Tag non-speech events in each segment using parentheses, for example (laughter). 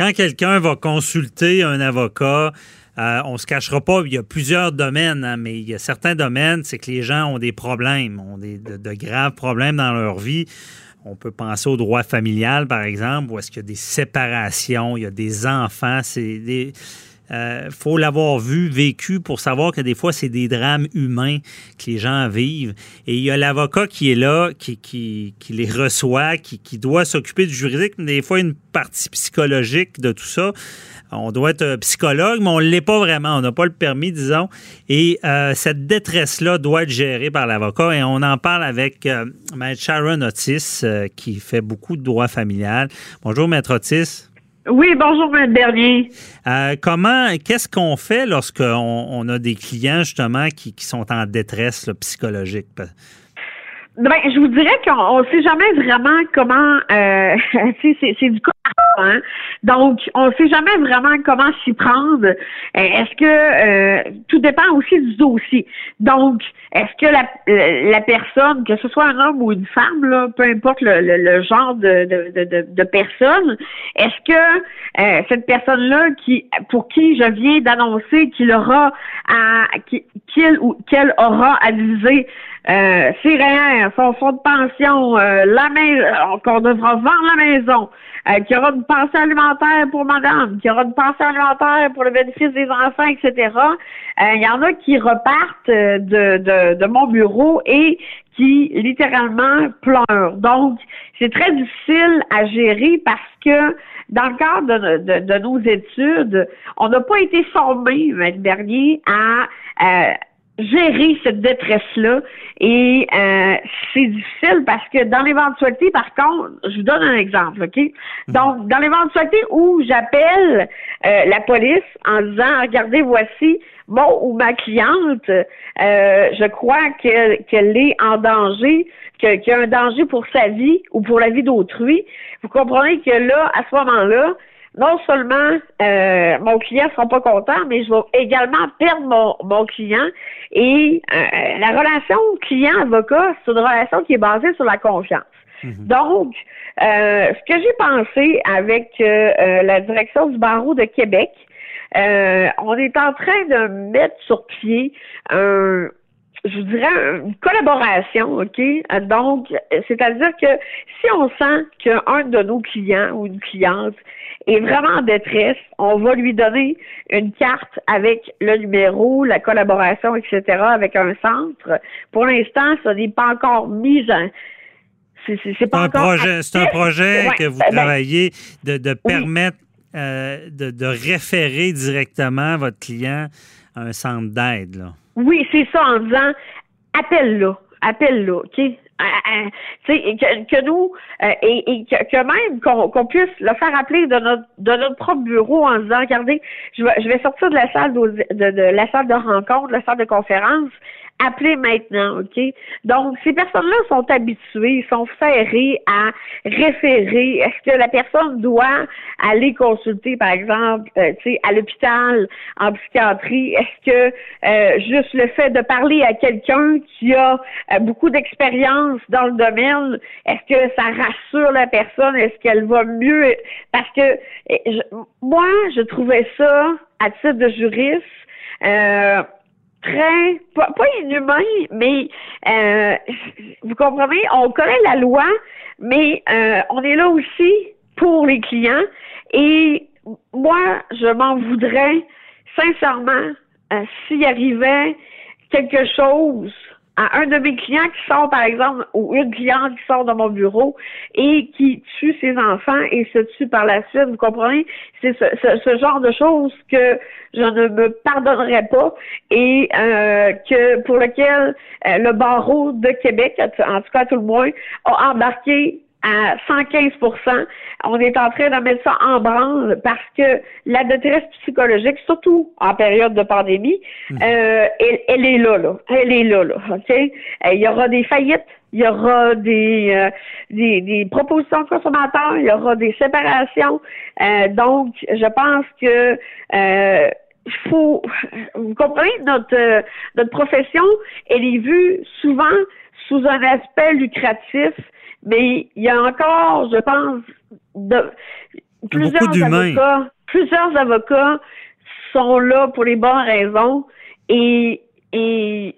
Quand quelqu'un va consulter un avocat, euh, on ne se cachera pas, il y a plusieurs domaines, hein, mais il y a certains domaines, c'est que les gens ont des problèmes, ont des, de, graves problèmes dans leur vie. On peut penser au droit familial, par exemple, où est-ce qu'il y a des séparations, il y a des enfants, c'est des euh, faut l'avoir vu, vécu pour savoir que des fois, c'est des drames humains que les gens vivent. Et il y a l'avocat qui est là, qui, les reçoit, qui, doit s'occuper du juridique, mais des fois, une partie psychologique de tout ça. On doit être psychologue, mais on ne l'est pas vraiment. On n'a pas le permis, disons. Et euh, cette détresse-là doit être gérée par l'avocat. Et on en parle avec euh, Maître Sharon Otis, qui fait beaucoup de droit familial. Bonjour, Maître Otis. Oui, bonjour, M. Bernier. Euh, comment, qu'est-ce qu'on fait lorsqu'on on a des clients, justement, qui, qui sont en détresse psychologique? Ben, je vous dirais qu'on ne sait jamais vraiment comment. Euh, (laughs) c'est du cas hein? Donc, on ne sait jamais vraiment comment s'y prendre. Euh, est-ce que euh, tout dépend aussi du dossier. Donc, est-ce que la, la personne, que ce soit un homme ou une femme, là, peu importe le, le, genre de, de, de, de personne, est-ce que cette personne-là, qui pour qui je viens d'annoncer qu'il aura qu'il ou qu'elle aura à viser euh, rien, son fonds de pension, euh, la maison, qu'on devra vendre la maison, euh, qu'il y aura une pension alimentaire pour madame, qu'il y aura une pension alimentaire pour le bénéfice des enfants, etc. Euh, il y en a qui repartent de, de, de mon bureau et qui littéralement pleurent. Donc, c'est très difficile à gérer parce que dans le cadre de, de, de nos études, on n'a pas été formé, l'année dernier, à gérer cette détresse-là. Et euh, c'est difficile parce que dans l'éventualité, par contre, je vous donne un exemple, OK? Mhm. Donc, dans l'éventualité où j'appelle euh, la police en disant, regardez, voici mon ou ma cliente, euh, je crois qu'elle est en danger, qu'il y a un danger pour sa vie ou pour la vie d'autrui. Vous comprenez que là, à ce moment-là, non seulement euh, mon client ne sera pas content, mais je vais également perdre mon, mon client. Et euh, la relation client-avocat, c'est une relation qui est basée sur la confiance. Mhm. Donc, euh, ce que j'ai pensé avec la direction du barreau de Québec, on est en train de mettre sur pied un, je vous dirais, une collaboration, OK? Donc, c'est-à-dire que si on sent qu'un de nos clients ou une cliente est vraiment en détresse, on va lui donner une carte avec le numéro, la collaboration, etc., avec un centre. Pour l'instant, ça n'est pas encore mis en... C'est pas un projet, C'est un projet que vous ben, travaillez de, permettre euh, de, de référer directement votre client à un centre d'aide. Oui, c'est ça, en disant appelle-le, appelle-le, OK? que, que, nous, euh, et, que, même qu'on puisse le faire appeler de notre, de notre propre bureau en disant, regardez, je vais, je vais sortir de la salle de, de, de la salle de rencontre, la salle de conférence, appelez maintenant, OK? Donc, ces personnes-là sont habituées, sont ferrées à référer. Est-ce que la personne doit aller consulter, par exemple, euh, à l'hôpital, en psychiatrie? Est-ce que euh, juste le fait de parler à quelqu'un qui a euh, beaucoup d'expérience dans le domaine, est-ce que ça rassure la personne? Est-ce qu'elle va mieux? Parce que moi, je trouvais ça, à titre de juriste, euh, très pas, inhumain, mais euh, vous comprenez, on connaît la loi, mais euh, on est là aussi pour les clients. Et moi, je m'en voudrais sincèrement euh, s'il arrivait quelque chose à un de mes clients qui sort, par exemple, ou une cliente qui sort de mon bureau et qui tue ses enfants et se tue par la suite, vous comprenez? C'est ce, genre de choses que je ne me pardonnerai pas et euh, que pour lequel euh, le barreau de Québec, en tout cas tout le moins, a embarqué à 115% On est en train de mettre ça en branle parce que la détresse psychologique, surtout en période de pandémie, mmh. euh, elle, est là, là. Elle est là, là. OK? Euh, il y aura des faillites, il y aura des, euh, des, des, propositions de consommateurs, il y aura des séparations. donc, je pense que faut, vous comprenez, notre, notre profession, elle est vue souvent sous un aspect lucratif mais il y a encore, je pense, de, plusieurs avocats, plusieurs avocats sont là pour les bonnes raisons et et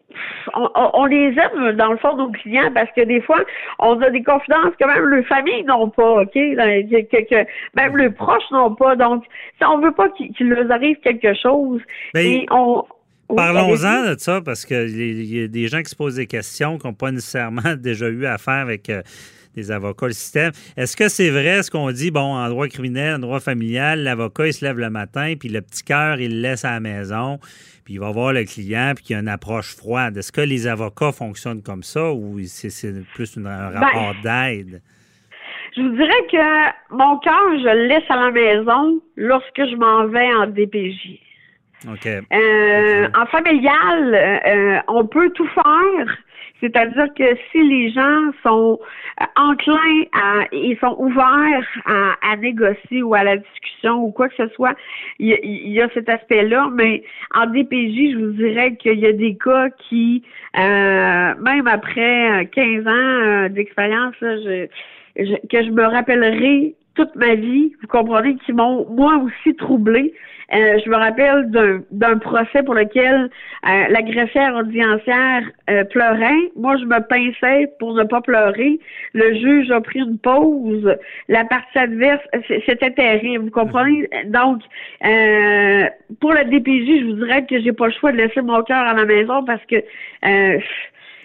on, les aime dans le fond nos clients parce que des fois on a des confidences que même leurs familles n'ont pas, ok, que, même leurs proches n'ont pas. Donc, si on veut pas qu'il leur arrive quelque chose, ben, et on Parlons-en de ça parce qu'il y a des gens qui se posent des questions qui n'ont pas nécessairement (laughs) déjà eu affaire avec euh, des avocats, le système. Est-ce que c'est vrai ce qu'on dit, bon, en droit criminel, en droit familial, l'avocat, il se lève le matin, puis le petit cœur, il le laisse à la maison, puis il va voir le client, puis qu'il y a une approche froide. Est-ce que les avocats fonctionnent comme ça ou c'est plus un ben, rapport d'aide? Je vous dirais que mon cœur, je le laisse à la maison lorsque je m'en vais en DPJ. Euh, en familial, euh, on peut tout faire. C'est-à-dire que si les gens sont euh, enclins à, ils sont ouverts à, négocier ou à la discussion ou quoi que ce soit, il y, a, cet aspect-là. Mais en DPJ, je vous dirais qu'il y a des cas qui, même après 15 ans d'expérience, je, que je me rappellerai toute ma vie, vous comprenez, qui m'ont moi aussi troublé. Euh, je me rappelle d'un procès pour lequel euh, la greffière audiencière euh, pleurait. Moi, je me pinçais pour ne pas pleurer. Le juge a pris une pause. La partie adverse, c'était terrible. Vous comprenez? Donc, pour la DPJ, je vous dirais que j'ai pas le choix de laisser mon cœur à la maison parce que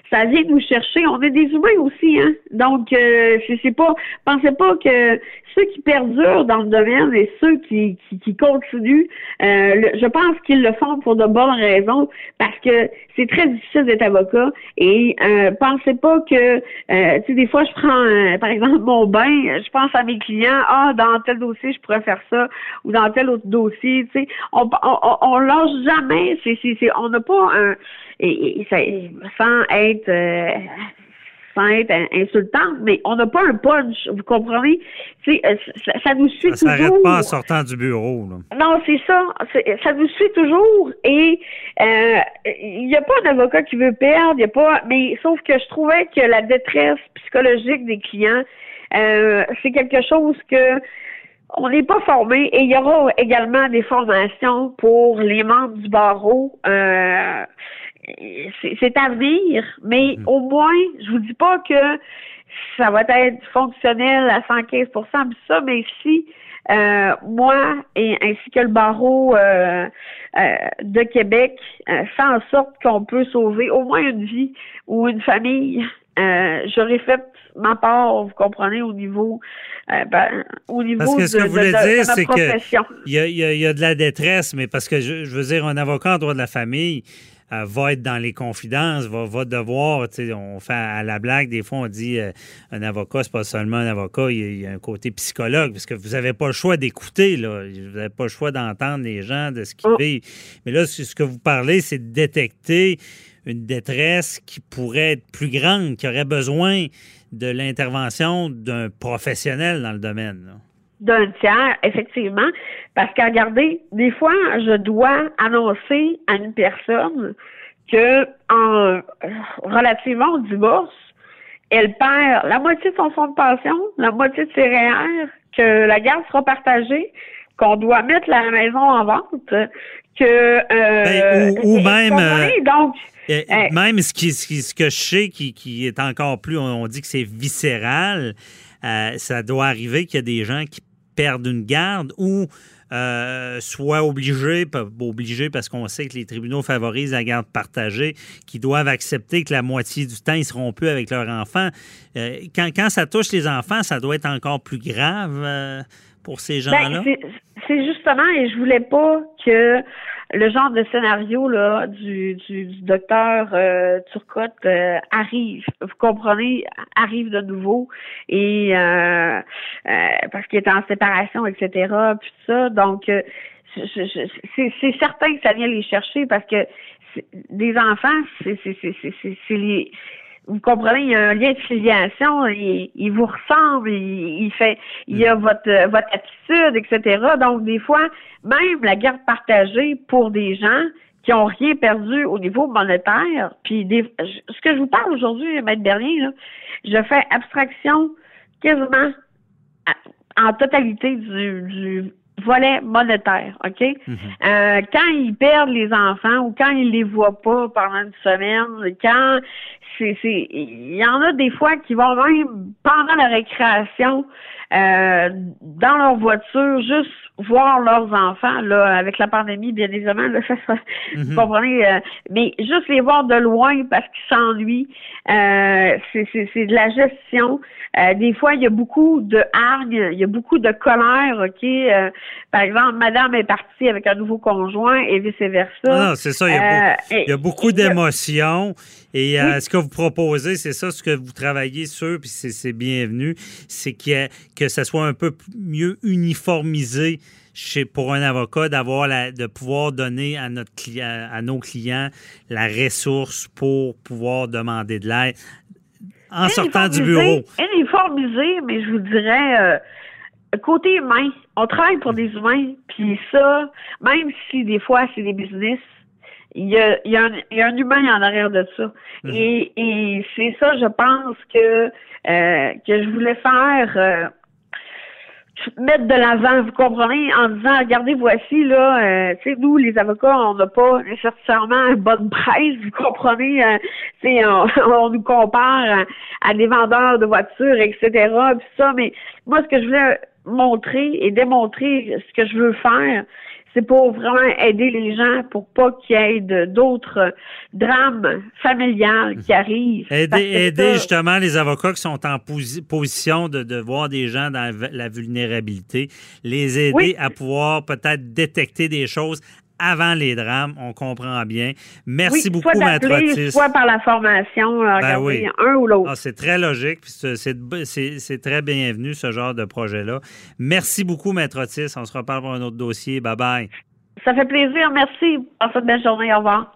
ça vient nous chercher. On est des humains aussi, hein. Donc, euh, c'est pas, pensez pas que ceux qui perdurent dans le domaine et ceux qui, qui, continuent, euh, je pense qu'ils le font pour de bonnes raisons, parce que c'est très difficile d'être avocat. Et euh, pensez pas que, euh, tu sais, des fois, je prends, par exemple, mon bain, je pense à mes clients, ah, dans tel dossier, je pourrais faire ça, ou dans tel autre dossier, tu sais, on, on, on, lâche jamais. C'est, c'est, on n'a pas un et, ça, sans être euh, sans être insultant, mais on n'a pas un punch, vous comprenez? Euh, ça, ça, nous suit ça toujours. pas en sortant du bureau. Non, c'est ça. Ça nous suit toujours. Et euh, il n'y a pas d'avocat qui veut perdre, y a pas. Mais sauf que je trouvais que la détresse psychologique des clients, c'est quelque chose que on n'est pas formé et il y aura également des formations pour les membres du barreau. Euh, c'est à venir, mais hmm. au moins, je vous dis pas que ça va être fonctionnel à 115 ça, mais si euh, moi et ainsi que le barreau euh, euh, de Québec fait en sorte qu'on peut sauver au moins une vie ou une famille, j'aurais fait ma part, vous comprenez, au niveau, ben, au niveau parce que ce de, que vous voulez dire, c'est qu'il y a, y, a, de la détresse, mais parce que je, je veux dire, un avocat en droit de la famille, euh, va être dans les confidences, va, va devoir, on fait à la blague, des fois on dit euh, un avocat, c'est pas seulement un avocat, il y, a, un côté psychologue, parce que vous n'avez pas le choix d'écouter, là. Vous n'avez pas le choix d'entendre les gens, de ce qu'ils oh. vivent. Mais là, ce que vous parlez, c'est de détecter une détresse qui pourrait être plus grande, qui aurait besoin de l'intervention d'un professionnel dans le domaine d'un tiers, effectivement, parce que regardez, des fois, je dois annoncer à une personne que en relativement au divorce, elle perd la moitié de son fonds de pension, la moitié de ses REER, que la garde sera partagée, qu'on doit mettre la maison en vente, que euh, ben, ou, même euh, donc même ce qui, ce que je sais qui, qui est encore plus on, dit que c'est viscéral euh, ça doit arriver qu'il y a des gens qui perdre une garde ou euh, soit obligés, obligés parce qu'on sait que les tribunaux favorisent la garde partagée, qui doivent accepter que la moitié du temps, ils seront plus avec leurs enfants. Euh, quand, quand, ça touche les enfants, ça doit être encore plus grave euh, pour ces ben, gens-là? c'est justement, et je voulais pas que le genre de scénario là du, du, docteur euh, Turcotte euh, arrive. Vous comprenez, arrive de nouveau et euh, parce qu'il est en séparation, etc. Puis ça, donc c'est certain que ça vient les chercher parce que des enfants, c'est les vous comprenez, il y a un lien de filiation, il, vous ressemble, il, fait, il y a mm. votre, votre attitude, etc. Donc, des fois, même la garde partagée pour des gens qui ont rien perdu au niveau monétaire, puis ce que je vous parle aujourd'hui, Maître Bernier, là, je fais abstraction quasiment en totalité du, du volet monétaire, OK? Mm-hmm. Euh, quand ils perdent les enfants ou quand ils les voient pas pendant une semaine, quand c'est, c'est, il y en a des fois qui vont même pendant la récréation euh, dans leur voiture juste voir leurs enfants là avec la pandémie bien évidemment là, (laughs) vous mhm. comprenez euh, mais juste les voir de loin parce qu'ils s'ennuient euh, c'est, c'est, c'est de la gestion. Des fois il y a beaucoup de hargne il y a beaucoup de colère ok par exemple madame est partie avec un nouveau conjoint et vice versa non, c'est ça il y a, il y a beaucoup d'émotions et ce que vous proposez c'est ça ce que vous travaillez sur puis c'est, bienvenu. C'est a, que ça soit un peu mieux uniformisé chez, pour un avocat d'avoir de pouvoir donner à notre à nos clients la ressource pour pouvoir demander de l'aide en sortant du bureau. Uniformisé, mais je vous dirais euh, côté humain, on travaille pour des humains, puis ça, même si des fois c'est des business, il y a, il y a, un, il y a un humain en arrière de ça. Mhm. Et, et c'est ça, je pense que euh, que je voulais faire. Euh, mettre de l'avant, vous comprenez, en disant, regardez, voici, là, euh, tu sais, nous, les avocats, on n'a pas nécessairement une bonne (laughs) presse, vous comprenez, euh, tu sais, on, (laughs) nous compare à, des vendeurs de voitures, etc., puis ça, mais moi, ce que je voulais montrer et démontrer, ce que je veux faire, c'est pour vraiment aider les gens pour pas qu'il y ait d'autres drames familiales qui arrivent. Aider, justement les avocats qui sont en position de, voir des gens dans la vulnérabilité, les aider à pouvoir peut-être détecter des choses avant les drames, on comprend bien. Merci beaucoup, Maître Otis. Soit par la formation, ben un ou l'autre. Ah, c'est très logique, c'est très bienvenu, ce genre de projet-là. Merci beaucoup, Maître Otis. On se reparle pour un autre dossier. Bye-bye. Ça fait plaisir. Merci. Passez une belle journée. Au revoir.